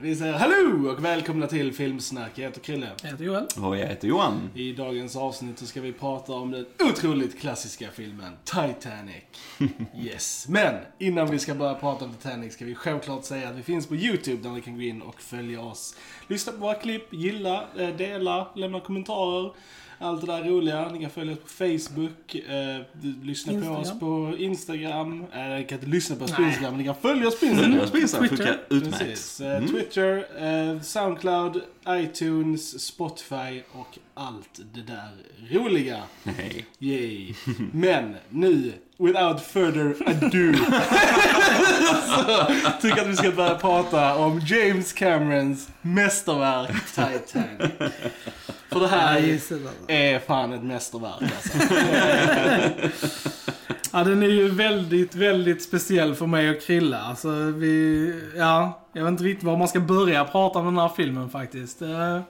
Vi säger hallå och välkomna till Filmsnack. Jag heter Krille. Jag heter Joel. Och jag heter Johan. I dagens avsnitt så ska vi prata om den otroligt klassiska filmen Titanic. Yes. Men innan vi ska börja prata om Titanic ska vi självklart säga att vi finns på YouTube där ni kan gå in och följa oss. Lyssna på våra klipp, gilla, eh, dela, lämna kommentarer. Allt det där roliga. Ni kan följa oss på Facebook, eh, lyssna på Instagram. oss på Instagram. Eh, ni kan inte lyssna på oss på. Instagram, men ni kan följa oss på Instagram. Mm. Twitter. funkar utmärkt. Precis. Eh, Twitter, eh, Soundcloud, iTunes, Spotify och allt det där roliga. Hej. Yay. Men nu, without further ado, så tycker jag att vi ska börja prata om James Camerons mästerverk Titanic. För det här är fan ett mästerverk alltså. Ja, den är ju väldigt, väldigt speciell för mig och Krilla. Alltså, vi... Ja, jag vet inte riktigt var man ska börja prata om den här filmen faktiskt. Eh,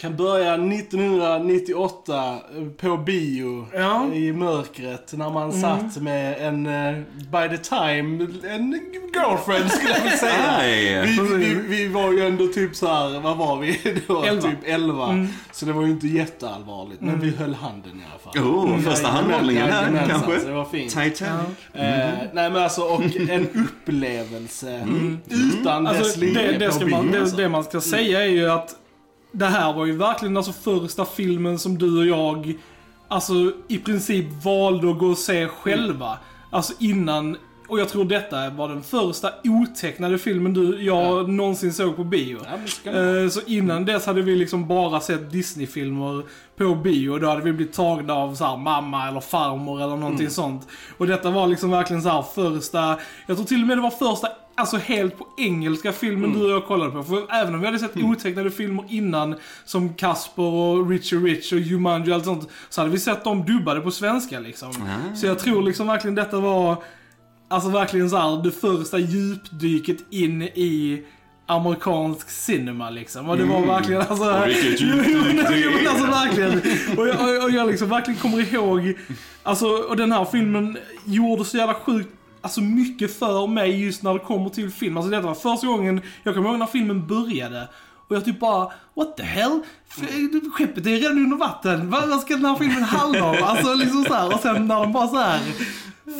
kan börja 1998 på bio Ja. Mm. i mörkret när man satt med en, eh, by the time, en girlfriend skulle jag vilja säga. Vi, vi, vi var ju ändå typ så här, vad var vi då? Elva. Typ 11. Mm. Så det var ju inte jätteallvarligt, men vi höll handen i alla fall. Oh, första Jajamän, handhållningen här kanske. Så det var fint. Titanic. ja. Eh, nej men alltså, och en upplevelse utan dess Alltså, like det, det, man, det, alltså. det man ska säga är ju att det här var ju verkligen alltså första filmen som du och jag alltså i princip valde att gå och se själva. Alltså innan, och jag tror detta var den första otecknade filmen du, jag någonsin såg på bio. Ja. Eh, Så innan dess hade vi liksom bara sett Disney-filmer på bio. Då hade vi blivit tagna av så här mamma eller farmor eller någonting sånt. Och detta var liksom verkligen så här första, jag tror till och med det var första, alltså helt på engelska filmen du och jag kollade på. För även om vi hade sett otecknade filmer innan, som Casper och Richie Rich och Jumanji och allt sånt, så hade vi sett dem dubbade på svenska liksom. Ah. Så jag tror liksom verkligen detta var, alltså verkligen så här, det första djupdyket in i amerikansk cinema liksom. Och det var verkligen alltså... Och vilket djupdyk alltså verkligen. Och jag, och jag liksom verkligen kommer ihåg, alltså, och den här filmen gjorde så jävla sjukt Alltså mycket för mig just när det kommer till film. Alltså detta var första gången, jag kommer ihåg när filmen började. Och jag typ bara, what the hell? Skeppet är redan under vatten. Vad, ska den här filmen handla om? Alltså liksom så här. Och sen när de bara så här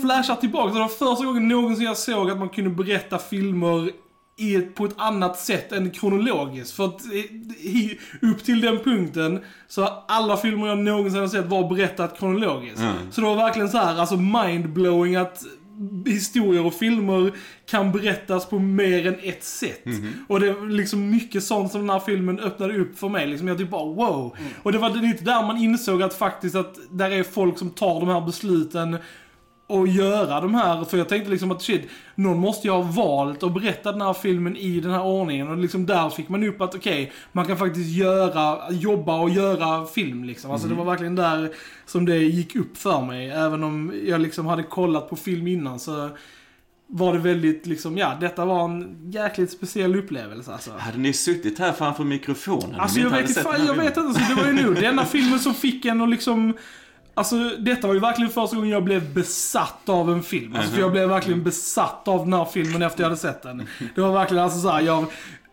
flashar tillbaka. Så det var första gången någonsin jag såg att man kunde berätta filmer i på ett annat sätt än kronologiskt. För att eh, i, upp till den punkten så har alla filmer jag någonsin har sett var berättat kronologiskt. Mm. Så det var verkligen så här, alltså mindblowing att historier och filmer kan berättas på mer än ett sätt. Och det är liksom mycket sånt som den här filmen öppnade upp för mig. Liksom jag typ bara wow. Och det var lite där man insåg att faktiskt att där är folk som tar de här besluten och göra de här, för jag tänkte liksom att shit, någon måste ju ha valt att berätta den här filmen i den här ordningen och liksom där fick man upp att okej, man kan faktiskt göra, jobba och göra film liksom. Alltså det var verkligen där som det gick upp för mig, även om jag liksom hade kollat på film innan så var det väldigt liksom, ja, detta var en jäkligt speciell upplevelse alltså. Hade ni suttit här framför mikrofonen? Alltså jag vet, fan, jag vet inte, så det var ju nog denna filmen som fick en och liksom Alltså detta var ju verkligen första gången jag blev besatt av en film. Alltså, för jag blev verkligen besatt av den här filmen efter jag hade sett den. Det var verkligen alltså såhär, jag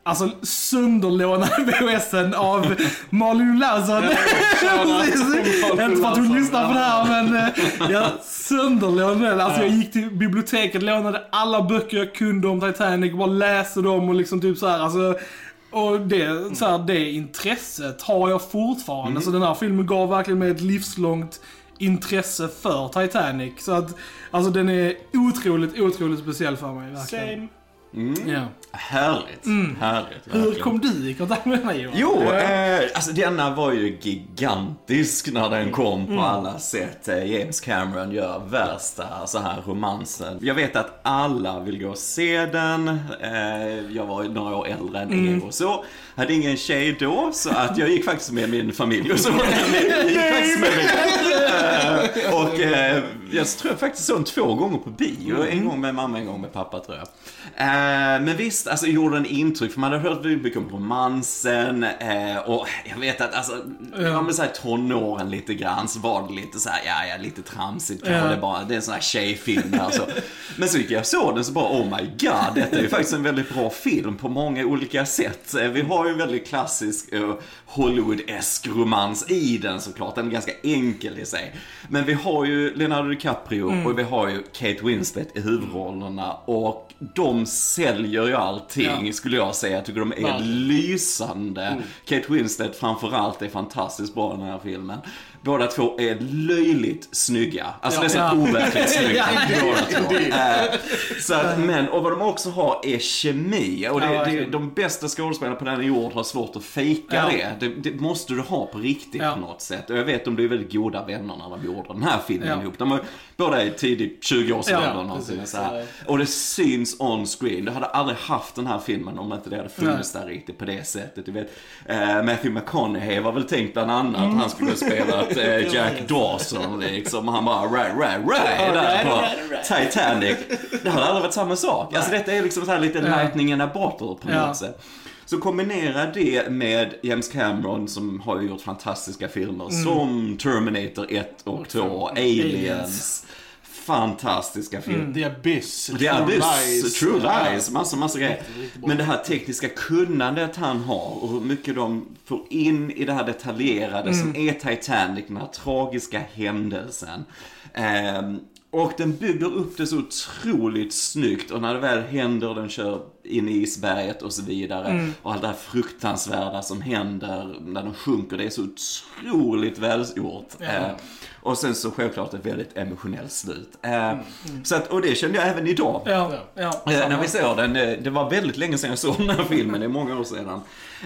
Alltså sönderlånade VHSen av Malin Larsson. Inte för att hon lyssnar på det här men eh, jag sönderlånade den. Alltså jag gick till biblioteket, lånade alla böcker jag kunde om Titanic, bara läste dem och liksom typ så här. Alltså, och det, så här, det intresset har jag fortfarande. Så den här filmen gav verkligen mig ett livslångt intresse för Titanic. Så att, alltså den är otroligt, otroligt speciell för mig. Verkligen. Same. Ja. Härligt. Härligt. Hur verkligen. kom du i kontakt med mig Johan? Jo, eh, alltså denna var ju gigantisk när den kom på alla sätt. Eh, James Cameron gör värsta så här romansen. Jag vet att alla vill gå och se den. Eh, jag var några år äldre än er och så. Hade ingen tjej då, så att jag gick faktiskt med min familj och så. Jag gick faktiskt med eh, och eh, jag tror jag faktiskt såg den två gånger på bio. En gång med mamma, en gång med pappa tror jag. men visst, alltså gjorde en intryck för man hade hört mycket om romansen eh, och jag vet att alltså, ja men såhär tonåren lite grann så var det lite såhär, ja ja lite tramsigt kanske Ja. det bara, det är en sån här tjejfilm alltså. Men så gick jag och såg den så bara, oh my god, detta är ju faktiskt en väldigt bra film på många olika sätt. Eh, Vi har ju en väldigt klassisk eh, Hollywood-esk romans i den såklart, den är ganska enkel i sig. Men vi har ju Leonardo DiCaprio och vi har ju Kate Winslet i huvudrollerna och de säljer ju allting Ja. skulle jag säga. Jag tycker de är Verkligen. lysande. Kate Winslet framförallt är fantastiskt bra i den här filmen. Båda två är löjligt snygga. Alltså Ja. nästan Ja. overkligt snygga. Båda. Eh, så att, men, och vad de också har är kemi. Och det, Ja, det, de bästa skådespelarna på denna jord har svårt att fejka det. det. Det måste du ha på riktigt på något sätt. Och jag vet de blev väldigt goda vänner när de gjorde den här filmen Ja. ihop. De var båda i tidigt 20-årsåldern Ja. Så här. Och det syns on screen. Du hade aldrig haft den här filmen om inte det hade funnits där riktigt på det sättet. Du vet, eh, Matthew McConaughey var väl tänkt bland annat att han skulle spela ett, eh, Jack Dawson liksom. Han bara right, right, right. där på Titanic. Det hade aldrig varit samma sak. Alltså detta är liksom så här lite Ja. lightning in a bottle på något sätt. Så kombinera det med James Cameron som har gjort fantastiska filmer som Terminator 1 och 2, Aliens. Aliens. Fantastiska filmer. The Abyss. The Abyss, Lies. True Ja. Lies, massor, massor grejer. Men det här tekniska kunnandet han har och hur mycket de får in i det här detaljerade som är Titanic, den här tragiska händelsen. Ehm, och den bygger upp det så otroligt snyggt och när det väl händer, den kör in i isberget och så vidare. Och allt det här fruktansvärda som händer när de sjunker, det är så otroligt välgjort. Ehm, och sen så självklart ett väldigt emotionellt slut. Ehm, Så att, och det kände jag även idag. Ja, ja. Eh, när vi ser den, eh, det var väldigt länge sedan jag såg den här filmen, det är många år sedan.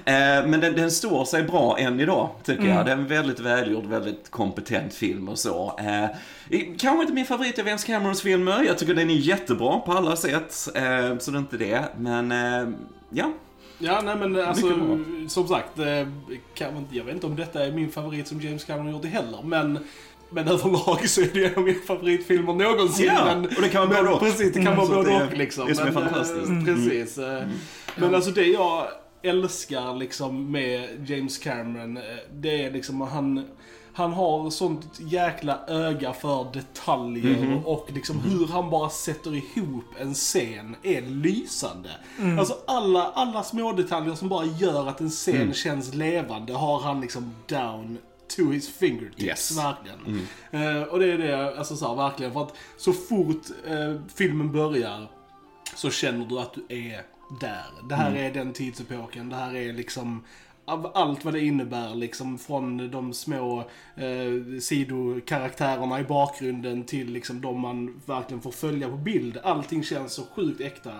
Eh, men den, den står sig bra än idag, tycker jag. Det är en väldigt välgjord, väldigt kompetent film och så. Eh, kanske inte min favorit av James Camerons filmer, jag tycker den är jättebra på alla sätt. Eh, så det är inte det, men eh, ja. Ja, nej men alltså, Mycket bra. som sagt, eh, kan jag vet inte om detta är min favorit som James Cameron gjort heller, men men överlag så är det en av mina favoritfilmer någonsin. Ja, men, och det kan vara men både och. Precis, det kan Mm, vara både är- och liksom. det som är men, fantastiskt. eh, Mm. Precis. eh, Men alltså det jag älskar liksom med James Cameron, eh, det är liksom han han har sånt jäkla öga för detaljer Mhm. och liksom hur han bara sätter ihop en scen är lysande. Alltså alla, alla små detaljer som bara gör att en scen Mm. känns levande har han liksom down to his fingertips. Yes. Verkligen. Eh, och det är det, alltså så här, verkligen. För att så fort eh, filmen börjar så känner du att du är där. Det här är den tidsepoken. Det här är liksom av allt vad det innebär liksom från de små eh, sidokaraktärerna i bakgrunden till liksom de man verkligen får följa på bild. Allting känns så sjukt äkta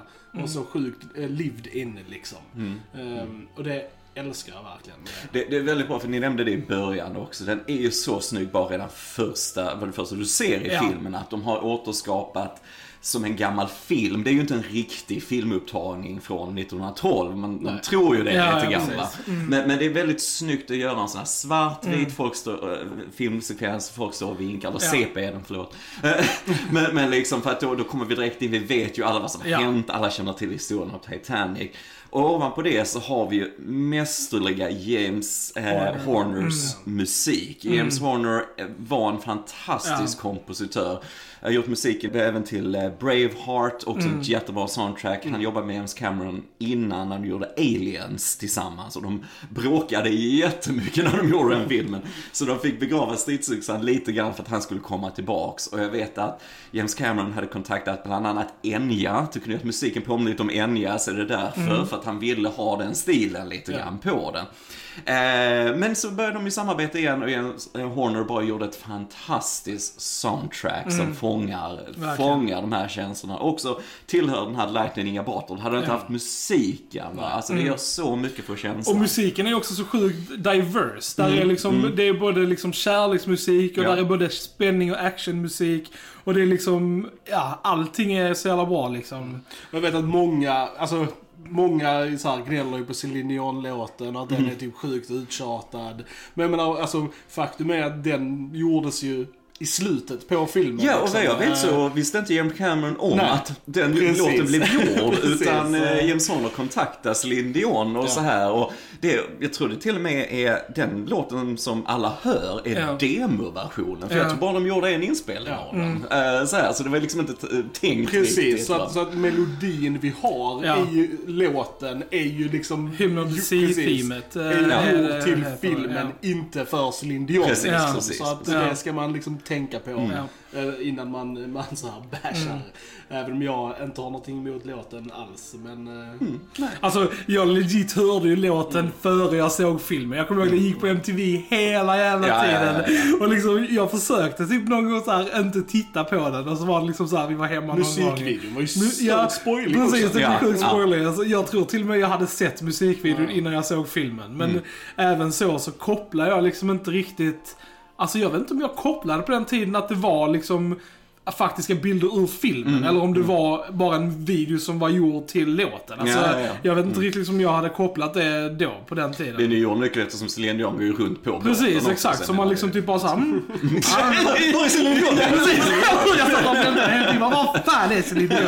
och så sjukt eh, lived in liksom. Ehm, och det älskar jag verkligen. Det, det är väldigt bra, för ni nämnde det i början också. Den är ju så snygg bara redan första, vad det första du ser i Ja. filmen. Att de har återskapat som en gammal film. Det är ju inte en riktig filmupptagning från 1912. Man, man Nej. tror ju det Ja, lite ja, grann. precis. va? Men, men det är väldigt snyggt att göra en sån här svartvit folk står, äh, filmsekvens, folk står och vinkar. Eller Ja. CP är den, förlåt. men, men liksom för att då, då kommer vi direkt in, vi vet ju alla vad som har Ja. hänt, alla känner till historien av Titanic. Och ovanpå det så har vi ju mästerliga James eh, Horners musik. James Horner eh, var en fantastisk Ja. kompositör. Har gjort musiken även till eh, Braveheart, också ett jättebra soundtrack. Han jobbade med James Cameron innan när de gjorde Aliens tillsammans. Och de bråkade jättemycket när de gjorde den filmen. Så de fick begrava stridsyxan lite grann för att han skulle komma tillbaks. Och jag vet att James Cameron hade kontaktat bland annat Enya. Tycker ni att musiken påminner lite om Enya så är det därför. För att han ville ha den stilen lite Ja. grann på den. Eh, men så började de ju samarbeta igen och James eh, Horner bara gjorde ett fantastiskt soundtrack som fångar, Verkligen. fångar de här känslorna. Också tillhör den här Lightning in a Bottle. Hade de inte Ja. haft musiken, va? alltså det gör så mycket för känslan. Och musiken är också så sjukt diverse. Där är liksom, Det är både liksom kärleksmusik och Ja. där är både spänning och actionmusik. Och det är liksom, ja, allting är så jävla bra liksom. Jag vet att många, alltså Många så här gnäller ju på Celine Dion-låten att den är typ sjukt uttjatad. Men jag menar, alltså faktum är att den gjordes ju i slutet på filmen. Ja, och liksom. vad jag vet Eh, så visste inte James Cameron om Nej. att den Precis. låten blev gjord. Utan eh, James Horner kontaktar Celine Dion och Ja. så här. Och det, jag tror det till och med är den låten som alla hör är Ja. demoversionen. För Ja. jag tror bara de gjorde en inspelning Ja. av den. Eh, så, här, så det var liksom inte tänkt Precis, riktigt. så att, så att melodin vi har Ja. i låten är ju liksom... Hymn of the ju- Sea precis, teamet. Är eh, är till filmen, inte för Celine Dion. Precis, precis, så att det ska man liksom tänka på Ja. Eh, innan man, man så här bashar. Mm. Även om jag inte har någonting emot låten alls. Men eh, Alltså, jag legit hörde ju låten före jag såg filmen. Jag kommer ihåg att jag gick på MTV hela jävla Ja, ja, tiden. ja, Och liksom, jag försökte typ någon gång så här inte titta på den. Och så var det liksom så här, vi var hemma någon gång. musikvideon var ju så spoilig Precis, det Ja, blir sjukt ja. spoiler. Alltså, jag tror till och med jag hade sett musikvideon innan jag såg filmen. Men Mm. även så, så kopplar jag liksom inte riktigt... Alltså jag vet inte om jag kopplade på den tiden att det var liksom faktiska bilder ur filmen. Mm. Eller om det var bara en video som var gjord till låten. Alltså, Ja, ja, ja. Jag vet inte riktigt om jag hade kopplat det då, på den tiden. Det är ju gjort mycket eftersom Celine Dion går ju runt på Precis, också, exakt. Så man liksom typ bara såhär... Mm, Var är Celine Dion? precis! jag satt och väntade hela tiden. Vad fan är Celine Dion?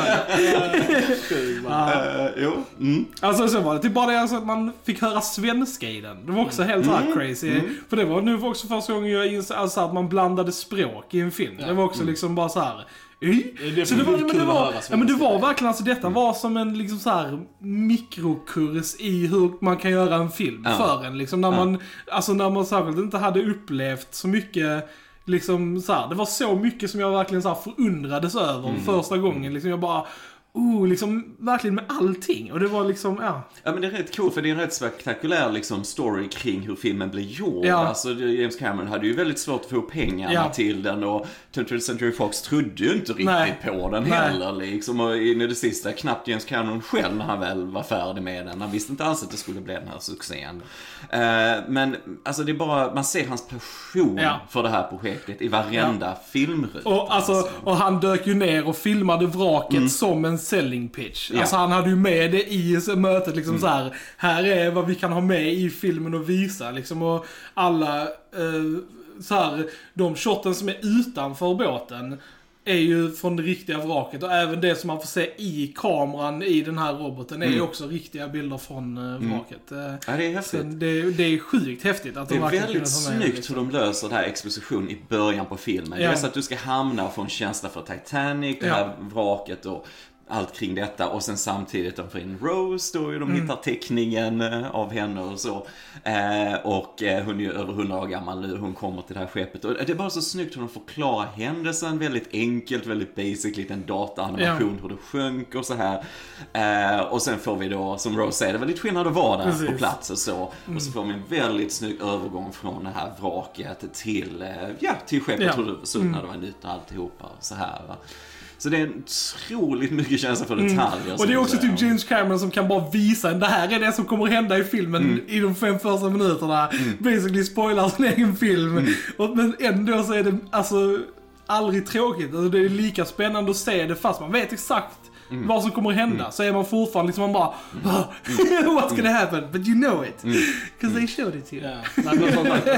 Eh, Jo. Mm. Alltså så var det typ bara det alltså, att man fick höra svenska i den. Det var också helt såhär crazy. För det var nu också första gången jag insåg alltså, att man blandade språk i en film. Det var också liksom bara så här. Det Så det var, men det var, höra ja, men det var verkligen, alltså detta var som en liksom så här mikrokurs i hur man kan göra en film Ja. för en. Liksom när Ja. man, alltså när man särskilt inte hade upplevt så mycket Liksom så här, det var så mycket som jag verkligen så här förundrades över Mm. första gången. Liksom jag bara, oh, liksom verkligen med allting. Och det var liksom, ja. Ja men det är rätt coolt för det är en rätt spektakulär liksom story kring hur filmen blev gjord. Ja. Alltså James Cameron hade ju väldigt svårt att få pengarna Ja. till den och 20th Century Fox trodde ju inte riktigt Nej. på den Nej. heller liksom. Och in i det sista, knappt James Cameron själv när han väl var färdig med den. Han visste inte alls att det skulle bli den här succén. Eh, men alltså det är bara, man ser hans passion Ja. för det här projektet i varenda filmruta. Och, alltså, och han dök ju ner och filmade vraket som en selling pitch. Mm. Ja. Mm. Alltså han hade ju med det i mötet liksom så här. Här är vad vi kan ha med i filmen och visa liksom. Och alla, eh, så här, de shoten som är utanför båten är ju från det riktiga vraket och även det som man får se i kameran i den här roboten är ju också riktiga bilder från uh, vraket. Eh, Ja, det är häftigt. det, det är sjukt häftigt att Det de är väldigt snyggt liksom. hur de löser det här exposition i början på filmen. Ja. Det är så att du ska hamna en känsla för Titanic, det Ja. här vraket och allt kring detta. Och sen samtidigt de får in Rose då, de Mm. hittar teckningen eh, av henne och så. Eh, och eh, hon är ju över 100 år gammal nu, hon kommer till det här skeppet. Och det är bara så snyggt hur de förklarar händelsen, väldigt enkelt, väldigt basic, liten dataanimation hur det sjönk och så här. Eh, och sen får vi då, som Rose säger, det var lite skillnad att vara där på Precis. plats och så. Och så får vi en väldigt snygg övergång från det här vraket till, eh, ja, till skeppet, Ja. hur det såg ut när det var nytt och alltihopa och så här va. Så det är otroligt mycket känsla för detaljer. Mm. Och det är också typ James Cameron som kan bara visa en, det här är det som kommer hända i filmen Mm. i de fem första minuterna. Basically spoilar sin egen film. Mm. Och, men ändå så är det alltså aldrig tråkigt. Alltså, det är lika spännande att se det fast man vet exakt Mm. vad som kommer hända. Så är man fortfarande liksom man bara "Ah, What's gonna happen? But you know it. Mm. Cause they showed it to you. Ja. Nej, men som sagt, det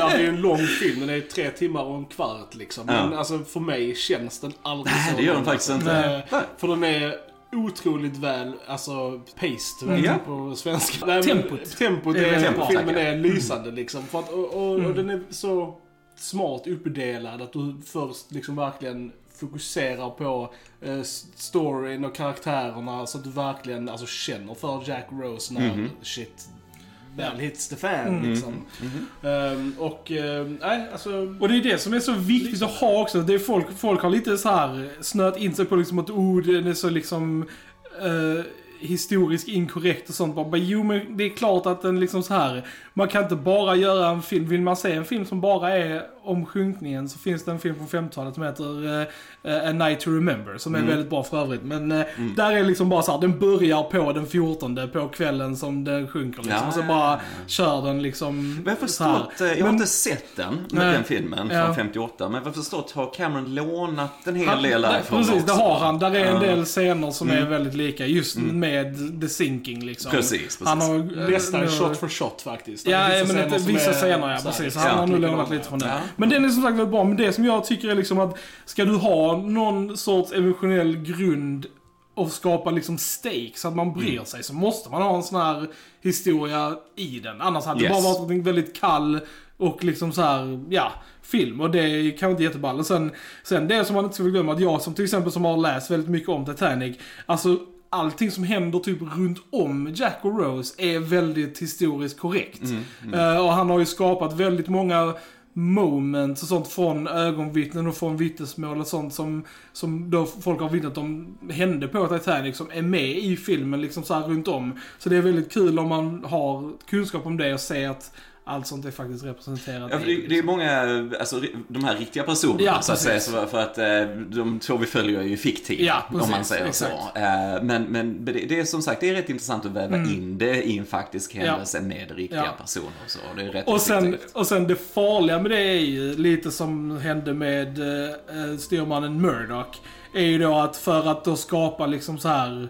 är ju en lång film, den är tre timmar och en kvart liksom. Men Ja. alltså för mig känns den aldrig Nej, så det gör den faktiskt alltså. inte. Eh, Nej. För den är otroligt väl, alltså paced, Ja. det på svenska? Nej, men Tempot. Tempot Det är bra. filmen Tack, är lysande liksom. För att, och, och, Mm. och den är så smart uppdelad att du först liksom verkligen fokuserar på eh, storyn och karaktärerna så att du verkligen alltså, känner för Jack Rose när Mhm. shit väl hits the fan Mm. liksom. Ehm, och, ehm, nej alltså. Och det är det som är så viktigt att ha också. Det är folk, folk har lite så här snöat in sig på liksom att oh, den är så liksom eh, historiskt inkorrekt och sånt. Bara, jo men det är klart att den liksom så här man kan inte bara göra en film, vill man se en film som bara är om sjunkningen så finns det en film från 50-talet som heter eh, A Night to Remember som är Mm. väldigt bra för övrigt. Men eh, där är liksom bara så här, den börjar på den 14 på kvällen som den sjunker liksom. Ja, och så ja, bara ja. kör den liksom Men jag förstått, jag har Men- inte sett den, med Nej. den filmen Ja. från 58, men jag har förstått har Cameron lånat en hel Han- del därifrån Precis, också, det har han. Där är en del scener som är Mm. väldigt lika. Just med the sinking liksom. Precis, precis. Han har, Nästan shot for shot faktiskt. Ja, Vissa men scener som vissa är scener ja, så precis. exakt Han har nog lånat lite från det. Ja. Men den är som sagt väldigt bra, men det som jag tycker är liksom att ska du ha någon sorts emotionell grund och skapa liksom stakes, så att man bryr sig, så måste man ha en sån här historia i den. Annars hade Yes. det bara varit en väldigt kall och liksom så här, ja, film. Och det är kanske inte jätteball. Och sen, sen det som man inte ska glömma, att jag som till exempel som har läst väldigt mycket om Titanic, alltså allting som händer typ runt om Jack och Rose är väldigt historiskt korrekt. Eh, och han har ju skapat väldigt många moments och sånt från ögonvittnen och från vittnesmål och sånt som, som då folk har vittnat om hände på Titanic som är med i filmen liksom så här runt om. Så det är väldigt kul om man har kunskap om det och ser att allt sånt är faktiskt representerat Ja, det, det är många, alltså de här riktiga personerna Ja, så att säga, för att eh, de två vi följer är ju fiktiva, Ja, om man säger exakt. så. Eh, Men, men det, är som sagt, det är rätt intressant att väva in det i en faktisk händelse med riktiga Mm. Personer och så. Det är rätt Och sen, effektivt. och sen det farliga med det är ju lite som hände med uh, styrmannen Murdoch. Är ju då att för att då skapa liksom så här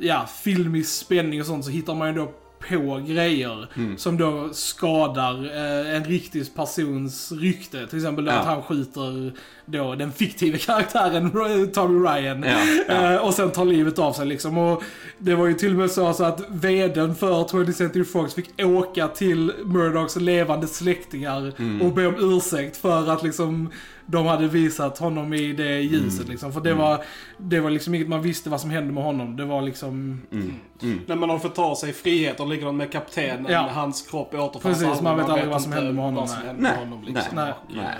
ja, filmisk spänning och sånt så hittar man ju då på grejer Mm. som då skadar eh, en riktig persons rykte. Till exempel då Ja. att han skjuter då den fiktiva karaktären Tommy Ryan. Ja, ja. Eh, och sen tar livet av sig liksom. Och det var ju till och med så alltså att vdn för 20th Century Fox fick åka till Murdochs levande släktingar Mm. och be om ursäkt för att liksom de hade visat honom i det ljuset Mm. liksom. För det var, det var liksom inget man visste vad som hände med honom. Det var liksom... Mm. När man har fått ta sig friheter, likadant med kaptenen, Ja. hans kropp återfanns Precis, man vet aldrig vad som hände med honom, vad som nej. hände Nej, med honom liksom. nej, och, nej.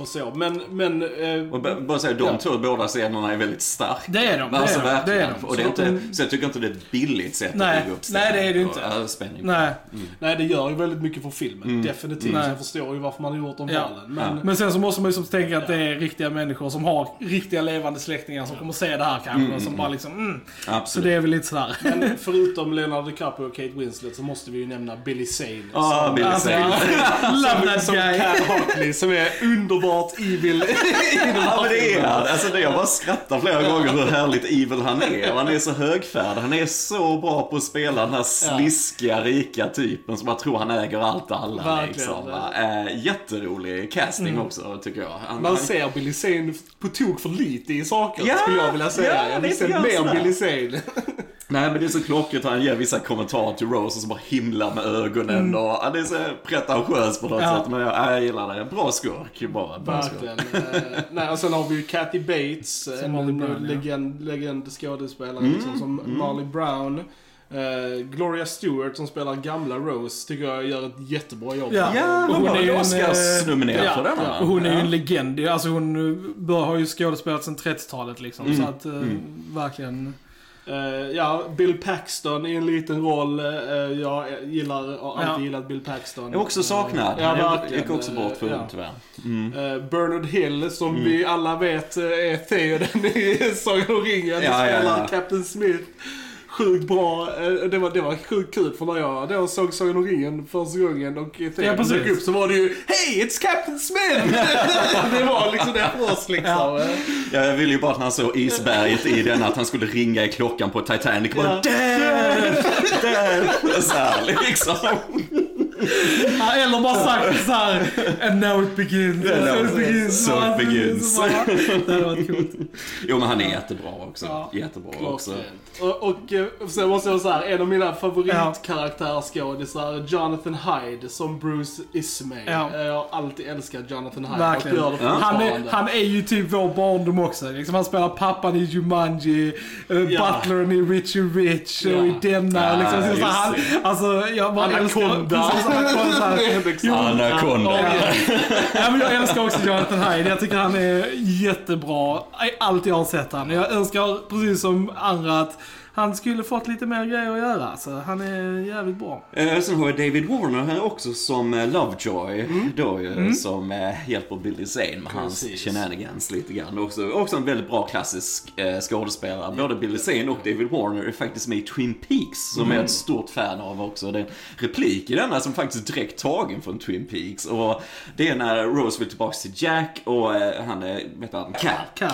Och så. Men, men... eh, Och bara säga, de Ja. två båda scenerna är väldigt starka. Det är de, det alltså är de, det är de. Och det är Så inte, så jag tycker inte det är ett billigt sätt Nej, att bygga upp nej, det är det inte. och, spänning. Nej. Nej, det gör ju väldigt mycket för filmen. Definitivt. Nej. Jag förstår ju varför man har gjort de Ja. valen. Men, Men sen så måste man ju som tänka att det är riktiga människor som har riktiga levande släktingar som kommer se det här kanske. och som bara liksom, mm. Så Absolut. det är väl lite sådär. men förutom Leonardo DiCaprio och Kate Winslet så måste vi ju nämna Billy Zane. Ah, som- Billy Zane. love that som guy. Hartley som är underbart evil den Ja men det är han. Alltså det jag bara skrattar flera gånger hur härligt evil han är. Han är så högfärdig. Han är så bra på att spela den här sliskiga, rika typen som man tror han äger allt och alla. Verkligen. Liksom. Eh, jätterolig casting också tycker jag. Han, Man ser Billy Zane på tok för lite i saker, Ja, skulle jag vilja säga. ja, jag vill se mer. Billy Zane. nej men det är så klockrent han ger vissa kommentarer till Rose och så bara himlar med ögonen. Och, ja, det är så pretentiöst på något Ja. sätt. Men jag, jag gillar det. Bra skurk bara. Bra skurk. Verkligen. Eh, nej, och sen har vi ju Kathy Bates, en, Marley en Brown, ja. legend, legend skådespelare liksom, som Marley Brown. Eh, Gloria Stewart som spelar gamla Rose tycker jag gör ett jättebra jobb. Ja. Ja, hon hon är ju Oscars-nominerad ja, för den ja, hon är ju Ja. en legend. Alltså hon eh, bör, har ju skådespelat sedan 30-talet liksom. Mm. Så att, eh, verkligen. Eh, ja, Bill Paxton i en liten roll. Eh, jag gillar, har alltid Ja. gillat Bill Paxton. Jag också saknad. Ja, Han verkligen. gick också bort för Ja. tyvärr. Mm. Eh, Bernard Hill, som vi alla vet eh, är Theoden i Sagan om ringen. Ja, ja, spelar ja. Captain Smith. Sjukt bra. Eh, Det var, det var sjukt kul för när jag då såg Sagan om ringen första gången och Ja, dök upp så var det ju Hey, it's Captain Smith! det var liksom det för oss liksom. Ja. Ja, jag ville ju bara att han såg isberget i den, att han skulle ringa i klockan på Titanic. Bara, Ja. där, där, så här liksom. Eller bara sagt så här. And now it begins. Ja, now it begins. so it begins. Det hade varit coolt. Jo, men han är jättebra också. Ja. Jättebra också. Och, och sen måste jag säga en av mina favoritkaraktärsskådisar, Jonathan Hyde som Bruce Ismay. Ja. Eh, Jag har alltid älskat Jonathan Hyde Verkligen. och Ja. Han, är, han är ju typ vår barndom också. Liksom, han spelar pappan i Jumanji, uh, Ja. butlern i Richie Rich och i denna. Ja, liksom, så, så, han, alltså, jag bara Anaconda. älskar... Anaconda. Ja, men jag älskar också Jonathan Hyde. Jag tycker han är jättebra allt jag har sett han. Jag önskar precis som andra att han skulle fått lite mer grejer att göra. Så han är jävligt bra. Eh, sen har vi David Warner här också som eh, Lovejoy. Mm. Då ju, som eh, hjälper Billy Zane med hans shenanigans lite grann. Också, också en väldigt bra klassisk eh, skådespelare. Både Billy Zane och David Warner är faktiskt med i Twin Peaks som Mm. jag är ett stort fan av också. Det är en replik i denna som faktiskt är direkt tagen från Twin Peaks. Och det är när Rose vill tillbaka till Jack och eh, han är, vet han, Cal. Cal.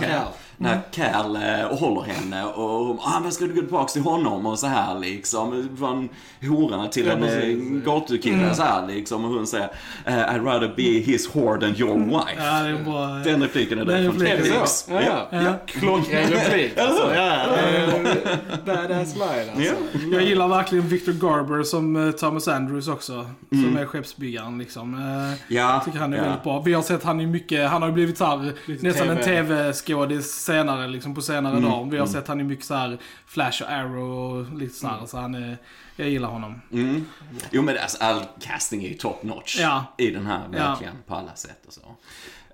När Cal eh, och håller henne och hon, ah, men ska du gå tillbaks till honom och så här liksom. Från hora till Ja, en eh, gatukille så här liksom. Och hon säger eh, I'd rather be his whore than your wife. Ja, det är bra. Den repliken är Den från Peaks. så? Ja, ja. Ja. Klockren replik. Alltså, ja, ja. Badass line alltså. Ja. Jag gillar verkligen Victor Garber som eh, Thomas Andrews också. Som är skeppsbyggaren liksom. Eh, Ja, tycker han är ja. väldigt bra. Vi har sett han är mycket, han har ju blivit så här, Lite nästan en TV. tv-skådis senare, liksom på senare Mm, dagar. Vi har sett han i mycket så här Flash och Arrow och lite så här. Så han är, jag gillar honom. Mm. Jo men alltså all casting är ju top notch Ja. i den här verkligen på alla sätt och så.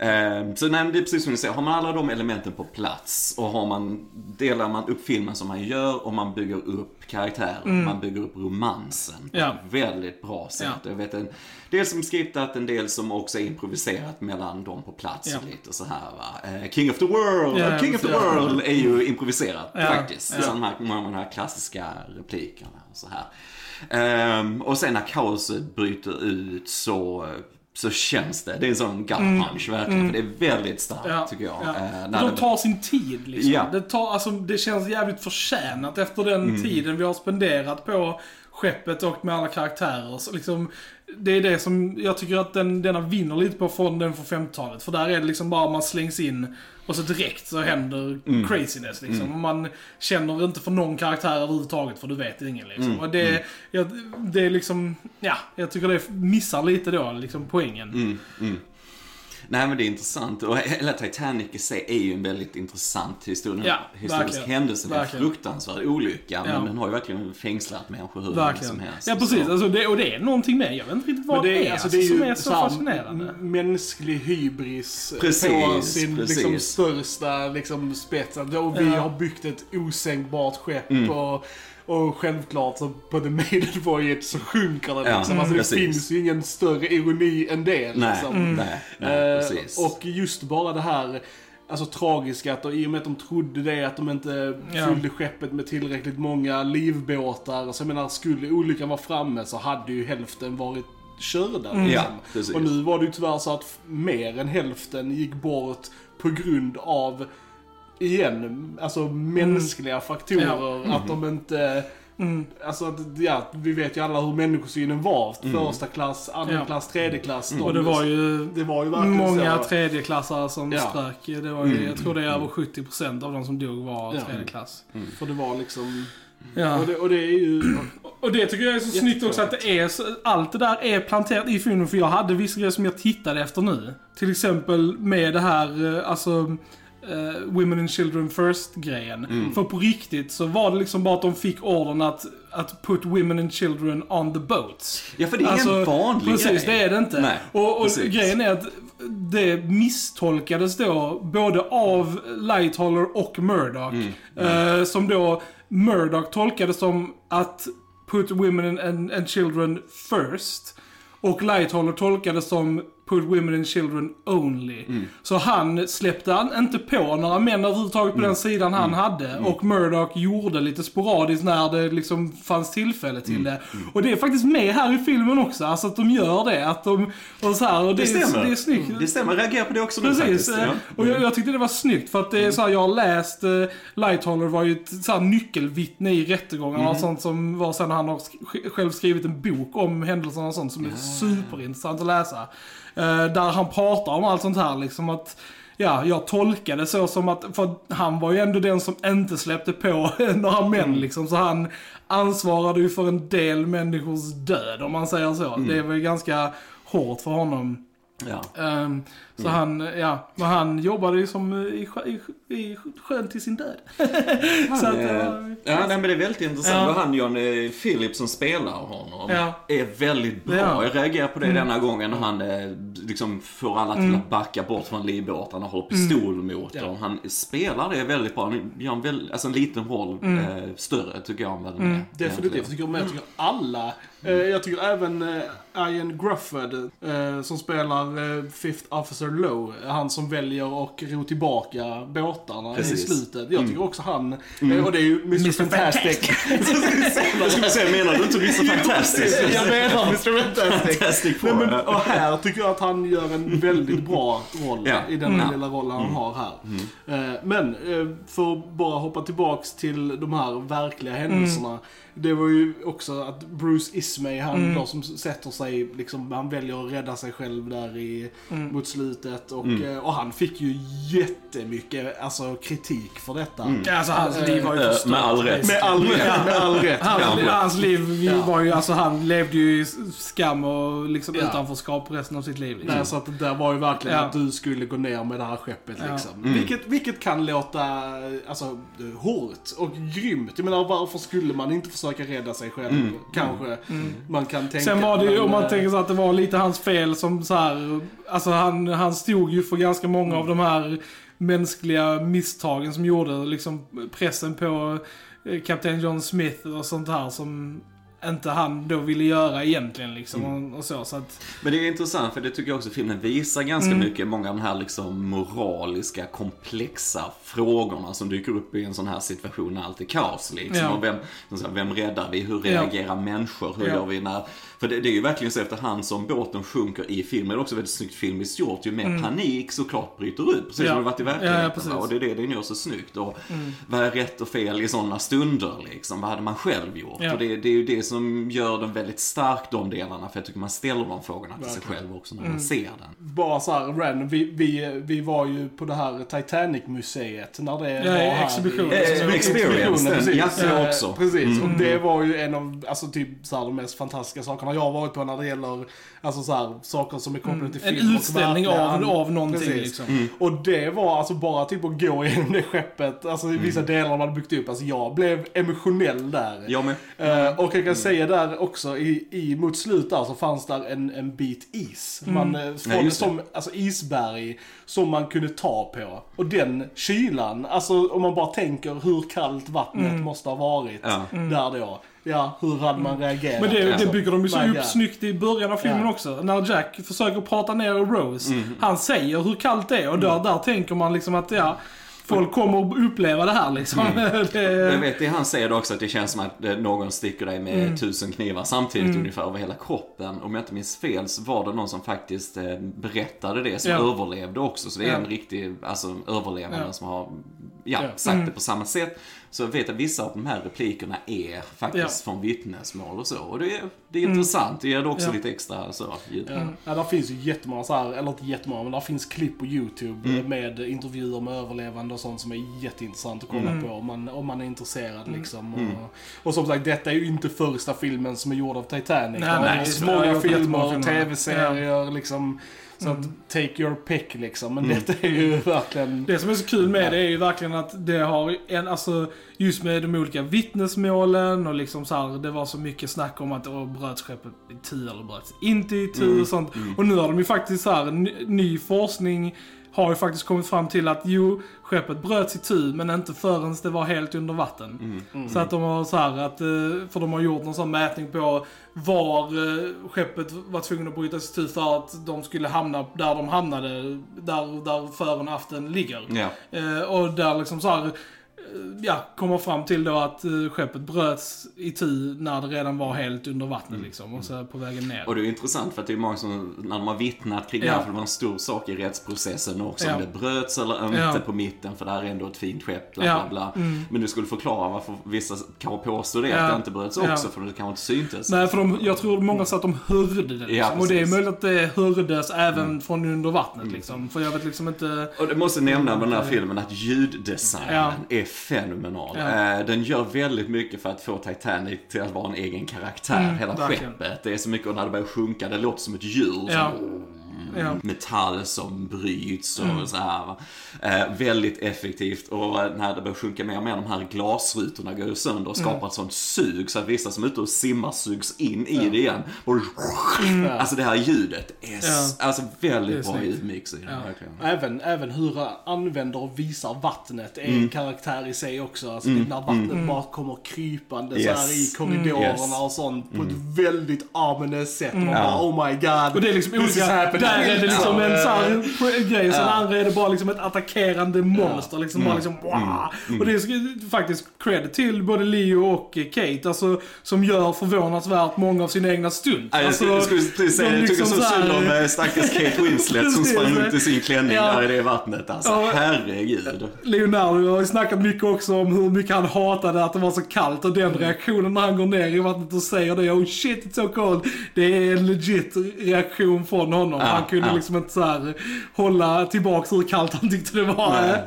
Ehm, så nej, det är precis som du säger, har man alla de elementen på plats och har man, delar man upp filmen som man gör och man bygger upp karaktärer, man bygger upp romansen på Mm. Ja. ett väldigt bra sätt. Ja. Jag vet en del som skriptat, en del som också är improviserat mellan dem på plats Ja. och lite så här va. Eh, King of the World, Ja, King of the. World är ju improviserat faktiskt. Ja. Så de här, de här klassiska replikerna och så här. Ehm, och sen när kaoset bryter ut så, så känns det. Det är en sån gut punch verkligen. För det är väldigt starkt Mm. Ja, tycker jag. ja. När de det- tar sin tid liksom. Ja. Det, tar, alltså, det känns jävligt förtjänat efter den Mm. tiden vi har spenderat på skeppet och med alla karaktärer. Så liksom, det är det som jag tycker att den, denna vinner lite på från den från 50-talet. För där är det liksom bara man slängs in och så direkt så händer Mm. craziness liksom. Och man känner inte för någon karaktär överhuvudtaget för du vet ingen liksom. Mm. Och det, ja, det är liksom, ja, jag tycker det missar lite då liksom poängen. Nej men det är intressant och hela Titanic i sig är ju en väldigt intressant historia, Ja, historisk verkligen. händelse. Det är en fruktansvärd olycka men Ja. den har ju verkligen fängslat människor hur länge Verkligen. som helst. Ja precis, Så- alltså det, och det är någonting med, jag vet inte riktigt vad Men det är, alltså, alltså, det är ju som är så här fascinerande. Mänsklig hybris Precis, på sin precis. Liksom, största liksom, spets. Att då vi Ja. har byggt ett osänkbart skepp Mm. och, och självklart så på the maiden voyage så sjunker det Ja, liksom. alltså, det finns ju ingen större ironi än det. Nej, Liksom. nej, nej, Eh, precis. och just bara det här Alltså tragiska att i och med att de trodde det, att de inte Ja. fyllde skeppet med tillräckligt många livbåtar. Så jag menar, skulle olyckan vara framme så hade ju hälften varit körda. Mm. Liksom. Ja, precis. Och nu var det ju tyvärr så att mer än hälften gick bort på grund av, igen, alltså mänskliga faktorer. Att de inte... Mm. Alltså att, ja, vi vet ju alla hur människosynen var. Mm. Första klass, andra Ja. klass, tredje klass. De- Och det var ju det var ju många så. tredjeklassare som Ja. strök. Det var ju, jag tror det är över 70% av de som dog var Ja. tredje klass. För det var liksom... Ja. Och, det, och det är ju... Och det tycker jag är så snyggt också att det är så, allt det där är planterat i filmen för jag hade vissa grejer som jag tittade efter nu. Till exempel med det här, eh, alltså eh, Women and Children First-grejen. Mm. För på riktigt så var det liksom bara att de fick ordern att, att put women and children on the boats. Ja, för det är ingen vanlig Precis, grej. det är det inte. Nej, och och grejen är att det misstolkades då både av Lighthåller och Murdoch. Mm, Eh, som då Murdoch tolkade som att put women and, and children first. Och Lighthåller tolkade som put women and children only. Mm. Så han släppte han inte på några män överhuvudtaget Mm. på den sidan han hade. Och Murdoch gjorde lite sporadiskt när det liksom fanns tillfälle till Mm. det. Och det är faktiskt med här i filmen också, alltså att de gör det. Att de, och så här, och det, Det är, stämmer. det är snyggt. Det stämmer, jag reagerar på det också nu Precis, faktiskt. eh, Ja. Mm. och jag, jag tyckte det var snyggt för att det är så här, jag har läst, eh, Lighthåller var ju ett så här, nyckelvittne i rättegångarna Mm. och sånt som var sen han har sk- själv skrivit en bok om händelserna och sånt som är superintressant att läsa. Eh, där han pratar om allt sånt här liksom att Ja, jag tolkade så som att, för han var ju ändå den som inte släppte på några män Mm. liksom, så han ansvarade ju för en del människors död om man säger så. Mm. Det var ju ganska hårt för honom. Ja. Ehm, så Mm. han, ja, men han jobbade ju som eh, i, i, i sjön till sin död. så att, eh, Ja, nej, men det är väldigt intressant. Ja. Och han John Philip som spelar honom Ja. är väldigt bra. Ja. Jag reagerar på det denna gången när han eh, liksom får alla till att backa bort från livbåtarna och håller pistol mot Ja. dem. Han spelar det väldigt bra. Han gör en, väl, alltså en liten roll eh, större tycker jag än vad den är. Definitivt. Jag tycker, jag tycker alla, eh, jag tycker även eh, Ian Grufford eh, som spelar Fifth Officer Low. Han som väljer att ro tillbaka båtarna Precis. i slutet. Jag tycker också han, eh, och det är ju Mr. Mr. Fantastic. Jag skulle säga, menar du inte Mr. Fantastic? jag menar Mr. Fantastic. Fantastic Nej, men, och här tycker jag att han gör en väldigt bra roll Ja. i den Mm. lilla rollen han har här. Men för att bara hoppa tillbaks till de här verkliga händelserna. Det var ju också att Bruce Ismay, han då som sätter sig, liksom, han väljer att rädda sig själv där i, mot slutet. Och, eh, och han fick ju jättemycket alltså, kritik för detta. Alltså hans liv var ju förstört. Med all rätt. Med all rätt, med all rätt. Hans, Ja. hans liv vi Ja. var ju, alltså han levde ju i skam och liksom Ja. utanförskap resten av sitt liv. Liksom. Nej, så att det där var ju verkligen Ja. att du skulle gå ner med det här skeppet Ja. liksom. Mm. Vilket, vilket kan låta alltså, hårt och grymt. Jag menar varför skulle man inte försöka rädda sig själv? Kanske man kan tänka. Sen var det ju, om man eh, tänker så att det var lite hans fel som så här, alltså han, han stod ju för ganska många av de här mänskliga misstagen som gjorde liksom pressen på eh, Kapten John Smith och sånt här som inte han då ville göra egentligen liksom och, och så. så att, Men det är intressant för det tycker jag också filmen visar ganska Mm. mycket. Många av de här liksom moraliska, komplexa frågorna som dyker upp i en sån här situation när allt är kaos. Liksom. Ja. Och vem, vem räddar vi? Hur Ja. reagerar människor? Hur Ja. gör vi när... För det, det är ju verkligen så efterhand som båten sjunker i filmen, det är också väldigt snyggt filmiskt gjort, ju mer panik såklart bryter ut. Precis Mm. Ja. som det varit i Ja, ja, verkligheten. va? och det är det den gör så snyggt. Och Mm. vad är rätt och fel i sådana stunder liksom? Vad hade man själv gjort? Ja. Och det, det är ju det som gör den väldigt stark, de delarna. För jag tycker man ställer de frågorna till sig själv också när Mm. man ser den. Bara så här random. Vi, vi, vi var ju på det här Titanic-museet när det Ja, var här. exhibition. Eh, experience, precis. ja, också. Precis, och det var ju en av, alltså typ så här, de mest fantastiska sakerna jag har varit på när det gäller, alltså så här, saker som är kopplade till en film. och utställning av, av någonting Precis. liksom. Och det var alltså bara typ att gå igenom det skeppet, alltså i vissa delar de hade byggt upp. Alltså jag blev emotionell där. Jag med. Eh, och jag kan säga där också, i, i, mot slut där så fanns där en, en bit is. Man, eh, från, Ja, just det. som, alltså isberg som man kunde ta på. Och den kylan, alltså om man bara tänker hur kallt vattnet måste ha varit Ja. där då. Ja, hur hade man reagerat? Men det, det bygger de ju så my upp God. snyggt i början av filmen Ja. också. När Jack försöker prata ner Rose. Han säger hur kallt det är och där, där tänker man liksom att ja, folk kommer att uppleva det här liksom. Jag det, vet det han säger då också att det känns som att eh, någon sticker dig med Mm. tusen knivar samtidigt ungefär över hela kroppen. Om jag inte minns fel så var det någon som faktiskt eh, berättade det som Ja. överlevde också. Så det är Ja. en riktig, alltså överlevande Ja. som har ja, Ja. sagt det på samma sätt. Så jag vet att vissa av de här replikerna är faktiskt från vittnesmål och så. Och det är, det är intressant. Det ger det också Mm. Ja. lite extra så, ljud. Ja, ja där finns ju jättemånga så här, eller inte jättemånga, men där finns klipp på YouTube Mm. med intervjuer med överlevande och sånt som är jätteintressant att kolla Mm. på om man, om man är intresserad liksom. Och, och som sagt, detta är ju inte första filmen som är gjord av Titanic. Nej, nej, många filmer. tv-serier liksom. Så att, take your pick liksom. Mm. Men detta är ju verkligen... det som är så kul med det är ju verkligen att det har en, alltså just med de olika vittnesmålen och liksom så här, det var så mycket snack om att åh, bröts skeppet i tur eller bröts inte i tur och sånt. Och nu har de ju faktiskt så här, ny, ny forskning har ju faktiskt kommit fram till att jo, skeppet bröts i tur men inte förrän det var helt under vatten. Så att de har så här att, eh, för de har gjort någon sån mätning på var eh, skeppet var tvungen att brytas i tur för att de skulle hamna där de hamnade, där, där fören och aften ligger. Eh, och där liksom så här, ja, kommer fram till då att eh, skeppet bröts i tu när det redan var helt under vattnet liksom. Och så på vägen ner. Och det är intressant för att det är många som, när de har vittnat kring det Ja. här, för det var en stor sak i rättsprocessen också, Ja. om det bröts eller inte Ja. på mitten, för det här är ändå ett fint skepp, bla bla bla. Men du skulle förklara varför vissa kanske påstår det, att det inte bröts också, för det kanske inte syntes. Nej, för de, jag tror många sa att de hörde det liksom. Och det är möjligt att det hördes även från under vattnet liksom. För jag vet liksom inte... Och det måste nämna med den här filmen att ljuddesignen är fenomenal. Ja. Eh, Den gör väldigt mycket för att få Titanic till att vara en egen karaktär, hela verkligen. skeppet. Det är så mycket, och när det börjar sjunka, det låter som ett djur. Ja. Som, Ja. metall som bryts och så här. Va? Eh, väldigt effektivt och när det börjar sjunka mer och mer, de här glasrutorna går ju sönder och skapar ett sånt sug så att vissa som är ute och simmar sugs in i det igen. Och, Alltså det här ljudet är Ja. alltså väldigt är bra ljudmix i verkligen. Även, även hur han använder och visar vattnet är Mm. en karaktär i sig också. Alltså det när vattnet bara kommer krypande så här Yes. i korridorerna Yes. och sånt på ett väldigt ominous sätt. Man Ja. bara oh my god. Och det är liksom olika. Där är det liksom en sån här grej, sen andra är det bara liksom ett attackerande monster. Liksom bara liksom wow. Och det är faktiskt cred till både Leo och Kate, alltså som gör förvånansvärt många av sina egna stunts. Ja, jag Alltså, skulle, skulle precis säga. Jag tycker liksom så synd om stackars Kate Winslet som sprang runt i sin klänning där i det vattnet. Alltså, herregud. Leonardo har ju snackat mycket också om hur mycket han hatade att det var så kallt och den reaktionen när han går ner i vattnet och säger det, oh shit it's so cold. Det är en legit reaktion från honom. Ja, han kunde ja. liksom inte så här hålla tillbaks hur kallt han tyckte det var. Nej,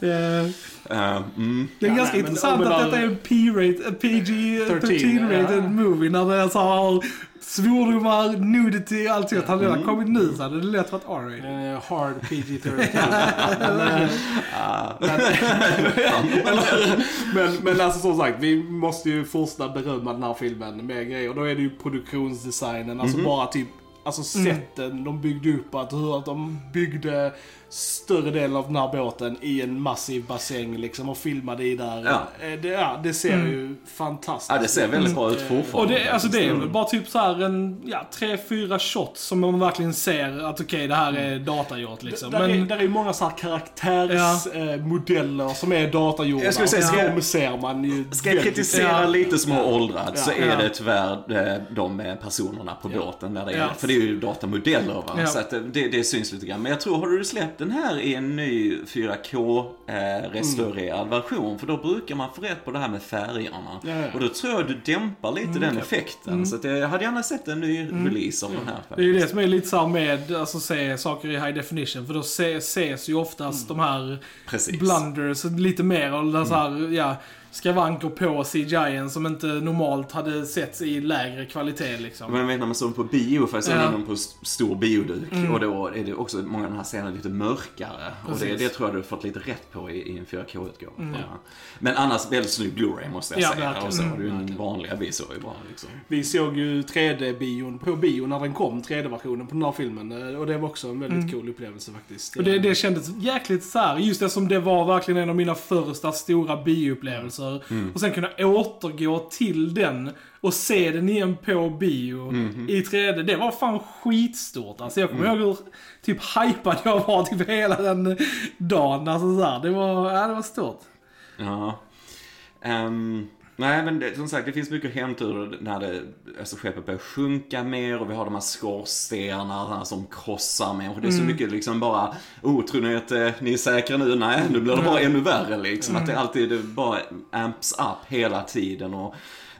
nej. Eh, Eh, mm. Det är Ja, ganska nej, intressant om att detta är en P-rate, 13, PG-13-rated ja. movie när det är så här svordomar, nudity och allt sånt. Hade Mm. det kommit nu så hade det lätt varit R-rated. Eh, hard PG-13. men, eh, men, men, men alltså som sagt, vi måste ju fortsätta berömma den här filmen med grejer. Då är det ju produktionsdesignen, alltså bara typ Alltså sätten de byggde upp, att hur att de byggde större delen av den här båten i en massiv bassäng liksom och filmade i där. Ja. Eh, Det, ja, det ser ju fantastiskt Ja, det ser väldigt bra ut Och fortfarande. det, alltså det är väl bara typ så här en, ja, tre, fyra shots som man verkligen ser att okej, det här är datagjort liksom. Där, är, där är många så här karaktärsmodeller som är datagjorda. Jag skulle säga, ska de ser man ju Ska jag kritisera Ja. lite som har åldrats så Ja. är Ja. det tyvärr eh, de eh, personerna på båten. Där det är, Ja. För det är ju datamodeller va? Ja. Så att det, det, det syns lite grann. Men jag tror, har du släppt den här i en ny 4K eh, restaurerad version? För då brukar man få rätt på det här med färgerna. Ja, ja. Och då tror jag du dämpar lite den effekten. Så att jag hade gärna sett en ny release av den här. det är ju det faktiskt. som är lite så här med, alltså se saker i high definition. För då se, ses ju oftast de här Precis. blunders lite mer. Och så här, ja, skavanker på CGI som inte normalt hade setts i lägre kvalitet liksom. Men jag vet när man såg den på bio, för jag såg Ja. den på stor bioduk. Och då är det också många av de här scenerna lite mörkare. Och det, Precis. det tror jag du har fått lite rätt på i, i en 4K-utgåva. Ja. Men annars väldigt snygg Blu-ray måste jag Ja, säga. Och så Mm, det ju den vanliga vi såg ju bra liksom. Vi såg ju 3D-bion på bio när den kom, 3D-versionen på den här filmen. Eh, Och det var också en väldigt cool upplevelse faktiskt. Och det, det kändes jäkligt så här, just eftersom det var verkligen en av mina första stora bioupplevelser. Och sen kunna återgå till den och se den igen på bio i 3D. Det var fan skitstort alltså. Jag kommer ihåg hur typ hypad jag var typ hela den dagen. Alltså så här, det var, ja, det var stort. Ja. Ehm, nej men det, som sagt, det finns mycket att hämta ur när det, alltså skeppet börjar sjunka mer och vi har de här skorstenarna som krossar människor. Det är så mycket liksom bara, oh, tror ni att eh, ni är säkra nu? Nej, nu blir det bara ännu värre liksom. Att det alltid det bara amps up hela tiden och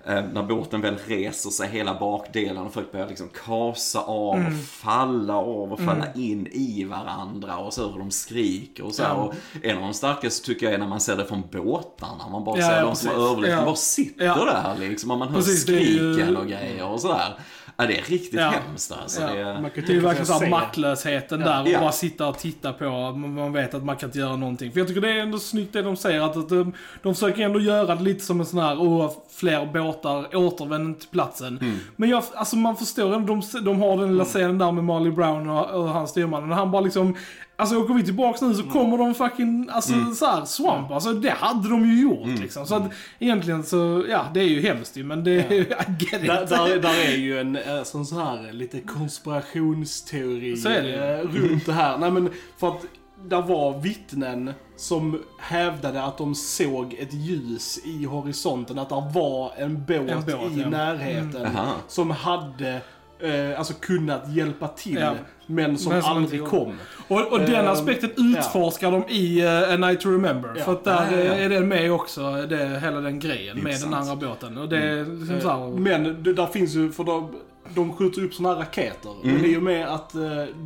när båten väl reser sig, hela bakdelen och folk börjar liksom kasa av och falla av och falla in i varandra och så hur de skriker och så. Ja. Och en av de starkaste tycker jag är när man ser det från båtarna. Man bara Ja, ser ja, de som har överlevt, Ja. bara sitter Ja. där liksom. Och man hör Precis, är ju- skriken och grejer och sådär. Ja, det är riktigt Ja. hemskt alltså. Ja. Det är... Man kan Det är sig verkligen såhär maktlösheten där och Ja. bara sitta och titta på. Man man vet att man kan inte göra någonting. För jag tycker det är ändå snyggt det de säger att, att de, de försöker ändå göra det lite som en sån här, åh, fler båtar återvänder till platsen. Mm. Men jag, alltså man förstår ändå, de, de har den lilla scenen där med Marley Brown och, och hans styrman. Och han bara liksom, alltså åker vi tillbaks nu så Mm. kommer de fucking, alltså så här, swamp. Alltså det hade de ju gjort Mm. liksom. Så att egentligen så, ja det är ju hemskt ju men det, I get it. Där, där, där är ju en eh, sån så här lite konspirationsteori Så är det eh, runt det här. Nej men för att där var vittnen som hävdade att de såg ett ljus i horisonten, att det var en båt, En båt, i ja. närheten Aha. som hade eh, alltså kunnat hjälpa till, Ja. men som Men som aldrig kom. Och, och den Ehm, aspekten utforskar de i uh, A Night to Remember. Ja. För att där Ja, ja, ja. är den med också, det, hela den grejen med den andra båten. Och det är liksom så här, Men det, där finns ju, för de, de skjuter upp såna här raketer. Mm. Men i och med att eh,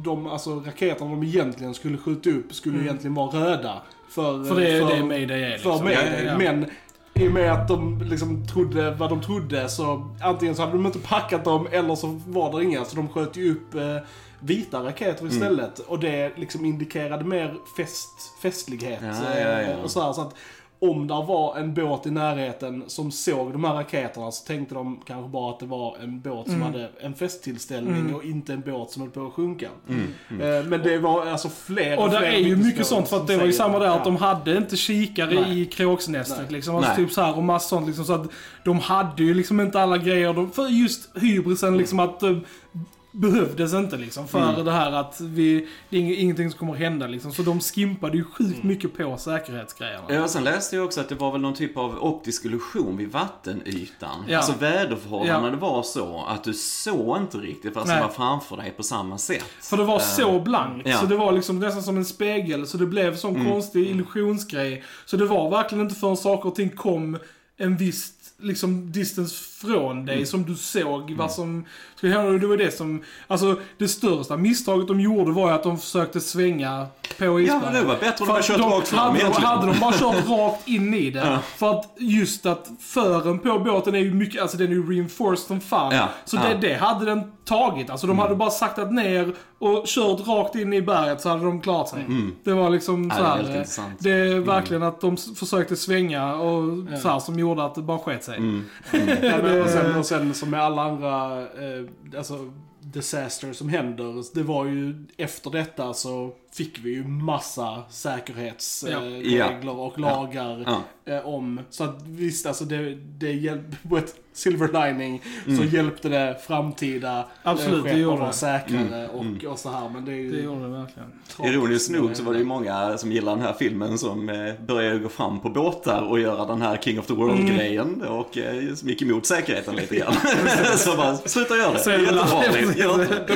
de, alltså raketerna de egentligen skulle skjuta upp skulle egentligen vara röda. För, Mm. för det är för, det Mayday är liksom. för mig. Ja, ja, ja. Men i och med att de liksom trodde vad de trodde så antingen så hade de inte packat dem eller så var det inga. Så de sköt ju upp eh, vita raketer istället. Och det liksom indikerade mer fest, festlighet. Ja, ja, ja. eh, Och så, här, så att om det var en båt i närheten som såg de här raketerna så tänkte de kanske bara att det var en båt som hade en festtillställning och inte en båt som höll på att sjunka. Eh, Men det var alltså fler Och och det fler är ju mycket sånt för att det var ju samma där att de hade inte kikare Nej. i kråksnästet Nej. liksom. Alltså Nej. typ så här och massa sånt liksom. Så att de hade ju liksom inte alla grejer. De, för just hybrisen liksom att det behövdes inte liksom. För Mm. det här att vi, det är ing- ingenting som kommer hända liksom. Så de skimpade ju sjukt Mm. mycket på säkerhetsgrejerna. Ja, sen läste jag också att det var väl någon typ av optisk illusion vid vattenytan. Ja. Alltså väderförhållandena Ja. var så att du såg inte riktigt fast Nej. det var framför dig på samma sätt. För det var så blankt, ja. så det var liksom nästan som en spegel, så det blev sån Mm. konstig illusionsgrej. Så det var verkligen inte förrän saker och ting kom en viss liksom distance från dig Mm. som du såg vad som skulle hända. Det var det som, alltså det största misstaget de gjorde var ju att de försökte svänga på Ja, isberget. men det var bättre om de hade kört rakt fram hade, egentligen. hade de bara kört rakt in i det. Ja. För att just att fören på båten är ju mycket, alltså den är ju reinforced som fan. Ja, Så ja. Det, det hade den tagit. Alltså de hade bara saktat ner och kört rakt in i berget så hade de klarat sig. Det var liksom Ja, så det är. Det är verkligen att de försökte svänga och så här, som gjorde att det bara sket sig. Ja, men, och, sen, och sen som med alla andra eh, alltså, disaster som händer, det var ju efter detta så fick vi ju massa säkerhetsregler Ja. och lagar Ja. eh, om. Så att visst, alltså det, det hjälpte på ett silver lining så Mm. hjälpte det framtida Absolut, eh, det skepp att vara säkrare Mm. och, och så här. Men det är ju Det gjorde det verkligen. Ironiskt nog så var det ju många som gillar den här filmen som eh, började gå fram på båtar och göra den här King of the World-grejen och eh, som gick emot säkerheten lite grann. så bara, sluta göra det. Så. Gör inte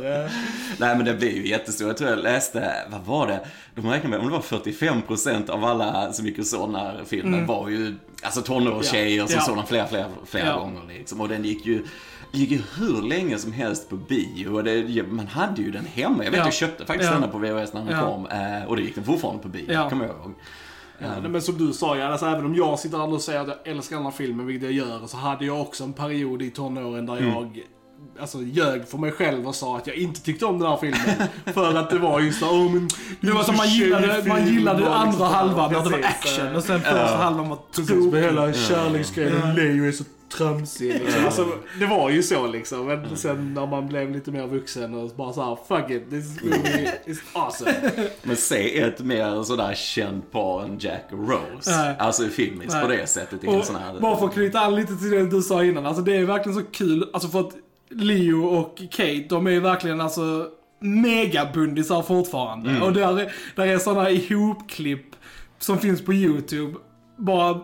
det. Ja. Nej men det blir ju jättestort. Jag tror jag läste, vad var det? De räknar med, om det var 45% av alla som gick och såg den här filmen var ju, alltså tonårstjejer som Ja. såg den flera, flera, flera Ja. gånger liksom. Och den gick ju, gick ju hur länge som helst på bio. Och det, man hade ju den hemma. Jag vet Ja. jag köpte faktiskt Ja. den på VHS när den Ja. kom. Eh, och det gick den fortfarande på bio, Ja. kommer jag ihåg. Ja, nej, men som du sa, ja, alltså, även om jag sitter här och säger att jag älskar den här filmen, vilket jag gör, så hade jag också en period i tonåren där jag alltså, ljög för mig själv och sa att jag inte tyckte om den här filmen. för att det var just så, oh, men, Det var som man gillade, man gillade andra halvan när det var action och sen första halvan var Precis, med tråkig. hela kärleksgrejen. och Leo är så tramsig. Liksom. Alltså, det var ju så liksom. Men sen när man blev lite mer vuxen och bara såhär, fuck it, this movie is awesome. Men se ett mer sådär känt par än Jack och Rose. Nej. Alltså filmiskt på det sättet. Och sån här... bara för att knyta an lite till det du sa innan, alltså det är verkligen så kul, alltså för att Leo och Kate, de är ju verkligen alltså megabundisar fortfarande. Mm. Och där, är- där är sådana ihopklipp som finns på YouTube. Bara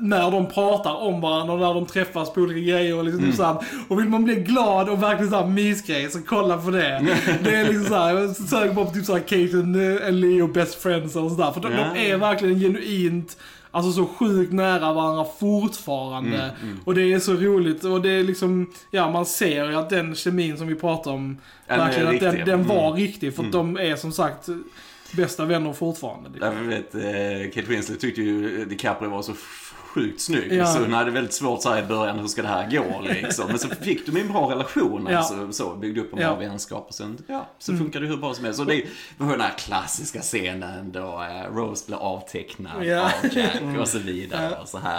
när de pratar om varandra och när de träffas på olika grejer och liksom Mm. så här, Och vill man bli glad och verkligen såhär mysgrej så kolla på det. Det är liksom såhär, sök på typ såhär Kate and, eh, and Leo best friends och sådär. För de, Ja. de är verkligen genuint Alltså så sjukt nära varandra fortfarande. Mm, Och det är så roligt. Och det är liksom, ja man ser ju att den kemin som vi pratar om, Den verkligen att den, den var Mm. riktig. För att de är som sagt bästa vänner fortfarande. Därför vet, eh, Kate Winslet tyckte ju DiCaprio var så sjukt snygg. Ja. Så hon hade väldigt svårt så här i början, hur ska det här gå liksom. Men så fick de en bra relation, Ja. alltså, så, byggde upp en Ja. bra vänskap. Och sen, ja, så funkade det hur bra som helst. Och det var den här klassiska scenen då eh, Rose blir avtecknad Ja. av Jack och så vidare och så här.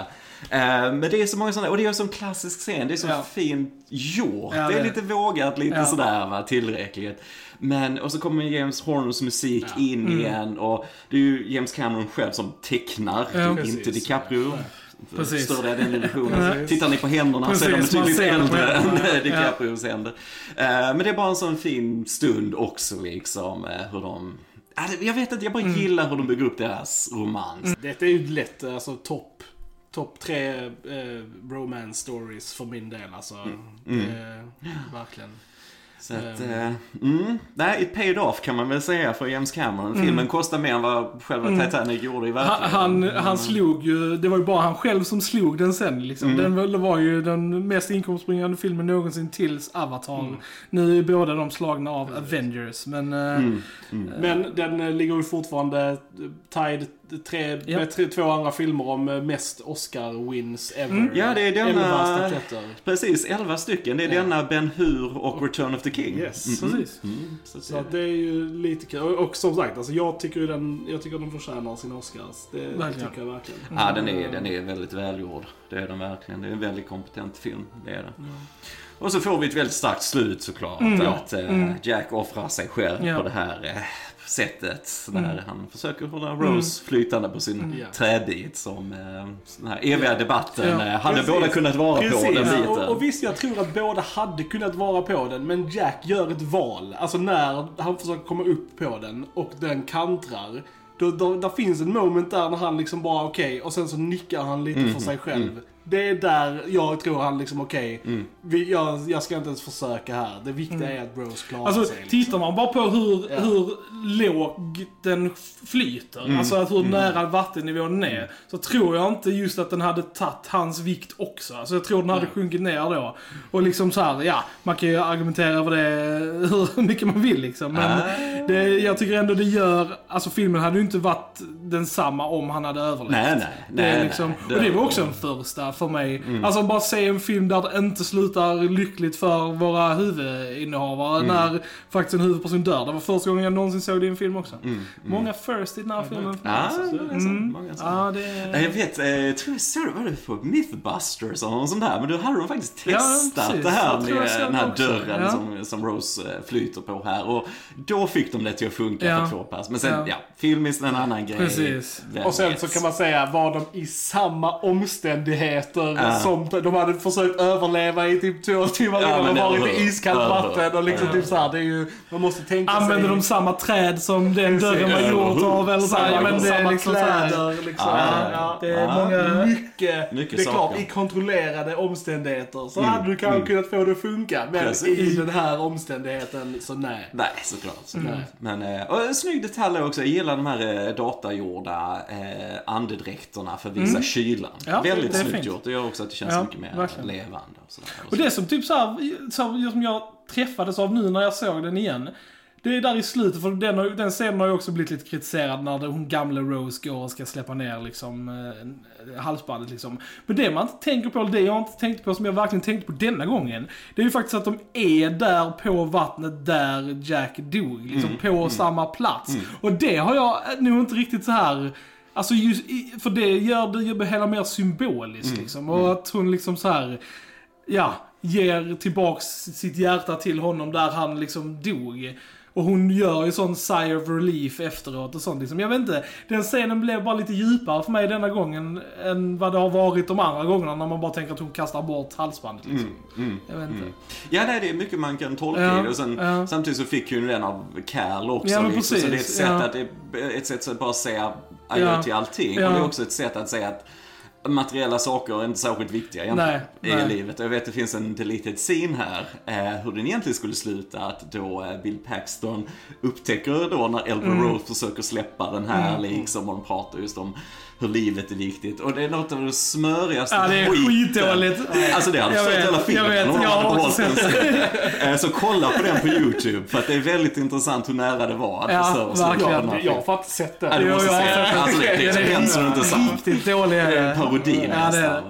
Eh, men det är så många sådana, och det är så en klassisk scen, det är så Ja. fint gjort. Ja, det är det- lite vågat, lite Ja. sådär va, tillräckligt. Men, och så kommer James Horners musik in Mm. igen och det är ju James Cameron själv som tecknar, Ja. inte. DiCaprio. Precis. Störde den illusionen. Precis. Tittar ni på händerna så är de Precis, betydligt på äldre än eh, DiCaprios händer. Eh, Men det är bara en sån fin stund också liksom, eh, hur de Ja, Jag vet inte, jag bara Mm. gillar hur de bygger upp deras romans. Detta är ju lätt, alltså topp top tre eh, romance stories för min del alltså. Mm. Det, verkligen. Så att, eh, mm, nej, it paid off kan man väl säga för James Cameron. Mm. Filmen kostar mer än vad själva Titanic gjorde i Han, verkligheten. han, Mm. han slog ju, det var ju bara han själv som slog den sen liksom. Mm. Den var- ju den mest inkomstbringande filmen någonsin tills Avatar. Mm. Nu är båda de slagna av Avengers, men... Mm. Men den ligger ju fortfarande tied tre, Ja. med tre, två andra filmer om eh, mest Oscar-wins ever. Mm. Ja, det är denna- Elva statyetter. Precis, 11 stycken. Det är Ja. denna Ben Hur och Return of the King. Yes. Mhm. Precis. Mm, så Så det- är ju lite kul. Och, och som sagt, alltså jag tycker den, jag tycker den förtjänar sin Oscars. Det, Verkligen. tycker jag verkligen. Ja, den är, den är väldigt välgjord. Det är den verkligen. Det är en väldigt kompetent film. Det är det. Och så får vi ett väldigt starkt slut såklart. Mm. Att eh, Jack offrar sig själv på det här eh, sättet. Där Mm. han försöker hålla Rose flytande på sin Ja. träbit. Som eh, den här eviga debatten Ja. eh, hade Precis. båda kunnat vara på den Precis, biten. och, och visst jag tror att båda hade kunnat vara på den, men Jack gör ett val. Alltså när han försöker komma upp på den och den kantrar. Då, då, där finns en moment där när han liksom bara okej, och sen så nickar han lite Mm, för sig själv. Det är där jag tror han liksom okej, Mm. vi- jag, jag ska inte ens försöka här. Det viktiga är att Rose klarar Alltså, sig. Liksom. tittar man bara på hur, Ja. hur lågt den flyter, Mm. alltså att hur nära vattennivån är, så tror jag inte just att den hade tagit hans vikt också. Alltså jag tror den hade Nej. sjunkit ner då. Och liksom så här, ja, man kan ju argumentera över det hur mycket man vill liksom. Men Ah. det, jag tycker ändå det gör, alltså filmen hade ju inte varit densamma om han hade överlevt. Nej, nej. Det nej, nej. liksom, och det var också en första för mig. Alltså bara se en film där det inte slutar lyckligt för våra huvudinnehavare när faktiskt en huvudperson dör. Det var första gången jag någonsin såg det i en film också. Många first i den här filmen. Ja, det mm. Många. Ja, det Jag vet, eh, jag tror jag såg det var det på Mythbusters eller något sånt där. Men då hade de faktiskt Ja, testat precis. det här med den här också. dörren Ja. som, som Rose eh, flyter på här. Och då fick de det till att funka Ja. för två pers. Men sen, ja, Ja. filmiskt en annan grej. Precis. Vem Och sen vet? så kan man säga, var de i samma omständigheter Ja. som de hade försökt överleva i typ två timmar Ja, innan de varit i iskallt vatten och liksom Ja. typ såhär, det är ju, man måste tänka Använder sig... de samma träd som den dörren var gjord hur? av? Eller så här, ja, men samma liksom kläder, liksom. Ja, ja, det är Ja. många... Mycket, Mycket det är klart, saker. i kontrollerade omständigheter så Mm, hade du kanske mm. kunnat få det att funka. Men Precis. i den här omständigheten, så nej. Nej, såklart. såklart. Mm. Men, eh, och en snygg detalj också. Jag gillar de här eh, datagjorda eh, andedräkterna för att visa kylan. Mm. Ja, Väldigt snyggt. Gjort. Det gör också att det känns Ja, mycket mer verkligen. levande. Och, sådär. Och det som typ så här, så här, som jag träffades av nu när jag såg den igen. Det är där i slutet, för den, har- den scenen har ju också blivit lite kritiserad när hon gamla Rose går och ska släppa ner liksom eh, halsbandet liksom. Men det man inte tänker på, det jag inte tänkte på som jag verkligen tänkte på denna gången. Det är ju faktiskt att de är där på vattnet där Jack dog, liksom på samma plats. Och det har jag nog inte riktigt så här Alltså just, för det gör det ju hela mer symboliskt liksom. Och att hon liksom så här ja, ger tillbaks sitt hjärta till honom där han liksom dog. Och hon gör ju sån sigh of relief efteråt och sånt liksom. Jag vet inte, den scenen blev bara lite djupare för mig denna gången än vad det har varit de andra gångerna när man bara tänker att hon kastar bort halsbandet liksom. Mm. Jag vet inte. Ja, nej, det är mycket man kan tolka Ja, i det. Och sen, ja. Samtidigt så fick ju den av Cal också. Ja, liksom, så det är ett sätt, ja. att, ett sätt att bara säga adjö till allting. Och det är också ett sätt att säga att materiella saker är inte särskilt viktiga egentligen Nej, i nej. livet. Jag vet det finns en deleted scene här, eh, hur den egentligen skulle sluta. Att då eh, Bill Paxton upptäcker då när Elmer Mm. Rose försöker släppa den här liksom och de pratar just om hur livet är viktigt. Och det är något av det smörigaste Ja, det är skiten. skitdåligt. Alltså det hade Jag förstört vet, hela jag filmen. vet, om de jag hade också sett. Eh, Så kolla på den på YouTube för att det är väldigt intressant hur nära det var att Ja, verkligen. Jag, jag har faktiskt sett Ja, den. du måste Jo, jag se har den. Alltså det det Den är hemskt det inte sant. Riktigt dålig Det är det. en parodi Ja, det nästan.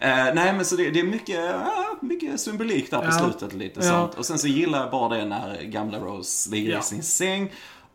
det. Eh, nej men så det, det är mycket, ja, mycket symbolik där på Ja. slutet lite Ja. sånt. Och sen så gillar jag bara det när gamla Rose ligger Ja. i sin säng.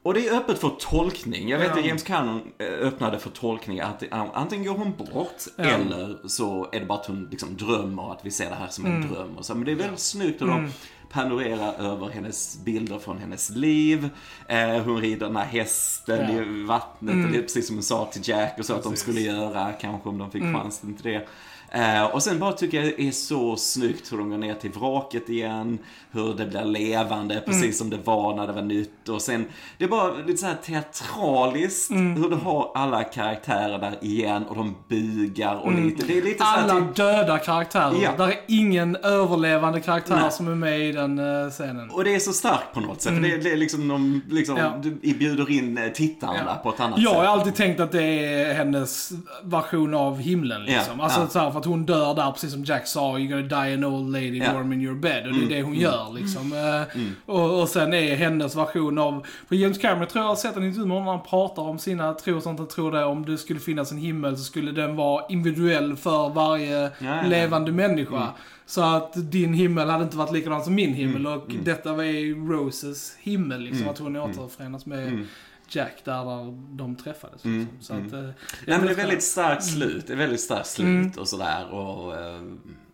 Och det är öppet för tolkning. Jag vet Ja. att James Cannon eh, öppnade för tolkning att det- antingen går hon bort Ja. eller så är det bara att hon liksom drömmer att vi ser det här som en Mm. dröm. Och så. Men det är väldigt snyggt hur de panorerar över hennes bilder från hennes liv. Eh, hon rider den här hästen Ja. i vattnet. Mm. Och det är precis som hon sa till Jack och så att de Precis. skulle göra kanske om de fick Mm. chansen till det. Eh, och sen bara tycker jag det är så snyggt hur de går ner till vraket igen, hur det blir levande precis Mm. som det var när det var nytt och sen, det är bara lite så här teatraliskt Mm. hur du har alla karaktärer där igen och de bugar och lite, det är lite så här Mm. Alla typ, döda karaktärer. Ja. Där är ingen överlevande karaktär Nej. som är med i den uh, scenen. och det är så starkt på något sätt, för det, det är liksom, de, liksom Mm. Ja. du bjuder in eh, tittarna Ja. på ett annat Jag har sätt. alltid tänkt att det är hennes version av himlen liksom. Alltså så här, för att hon dör där, precis som Jack sa, you're gonna die an old lady Ja. warm in your bed. Och det är det hon gör liksom. Eh, Mm. Och, och sen är hennes version av, för James Cameron tror jag har sett en intervju med när han pratar om sina tro och sånt. Han tror det, om det skulle finnas en himmel så skulle den vara individuell för varje ja, ja. levande människa. Så att din himmel hade inte varit likadan som min himmel Mm, och detta var ju Roses himmel liksom. Att hon mm. återförenas med Mm. Jack där, där de träffades. Mm, Liksom. Så att, eh, Nej men det är väldigt starkt Mm. slut, det är väldigt starkt slut och sådär och... eh,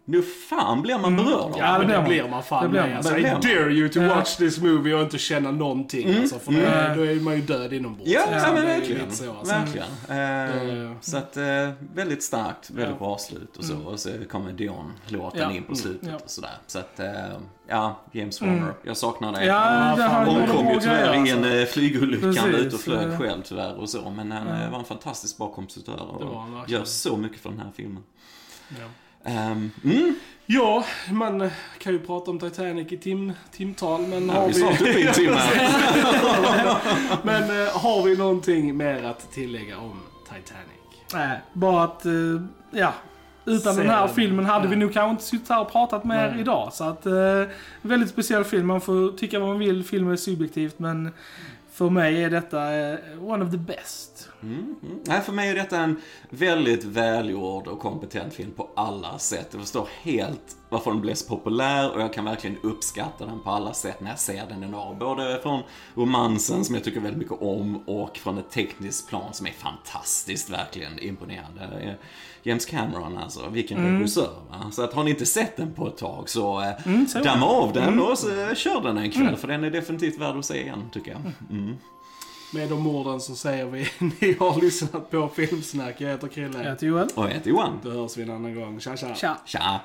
nu fan blir man berörd av Ja, det det man. blir man fan Det blir med. man. Alltså, I dare you to watch this movie och inte känna någonting. Alltså, för Mm. då är man ju död inombords. Ja, Alltså, ja men är verkligen. så, alltså. verkligen. Det- Så att, eh, väldigt starkt, väldigt Ja. bra slut och så. Och så kommer Dion-låten Ja. in på slutet Ja. och sådär. Så att, eh, ja, James Horner. Jag saknar dig. Ja, Ja, det fan, har hon Hon gjort kom bra ju tyvärr i en alltså. flygolycka, han var ute och flög själv tyvärr och så. Men han var en fantastiskt bra kompositör han och gör så mycket för den här filmen. Ja. Ehm, mm, Ja, man kan ju prata om Titanic i tim, timtal, men ja, har vi snart uppe i en timme. Men eh, har vi någonting mer att tillägga om Titanic? Nej, bara att, eh, ja. Utan Se den här filmen hade Ja. vi nog kanske inte suttit här och pratat mer Nej. idag. Så att, eh, väldigt speciell film. Man får tycka vad man vill, filmen är subjektivt, men för mig är detta eh, one of the best. Mm, mm. Nej, för mig är detta en väldigt välgjord och kompetent film på alla sätt. Jag förstår helt varför den blev så populär och jag kan verkligen uppskatta den på alla sätt när jag ser den idag. Både från romansen som jag tycker väldigt mycket om och från ett tekniskt plan som är fantastiskt, verkligen imponerande. Eh, James Cameron alltså, vilken regissör va? Så att har ni inte sett den på ett tag så eh, Mm, så. damma av den och så, eh, kör den en kväll för den är definitivt värd att se igen tycker jag. Mm. Med de orden så säger vi, ni har lyssnat på Filmsnack. Jag heter Krille. Jag heter Joel. Och jag heter Johan. Då hörs vi en annan gång. Tja, tja. Tja. Tja!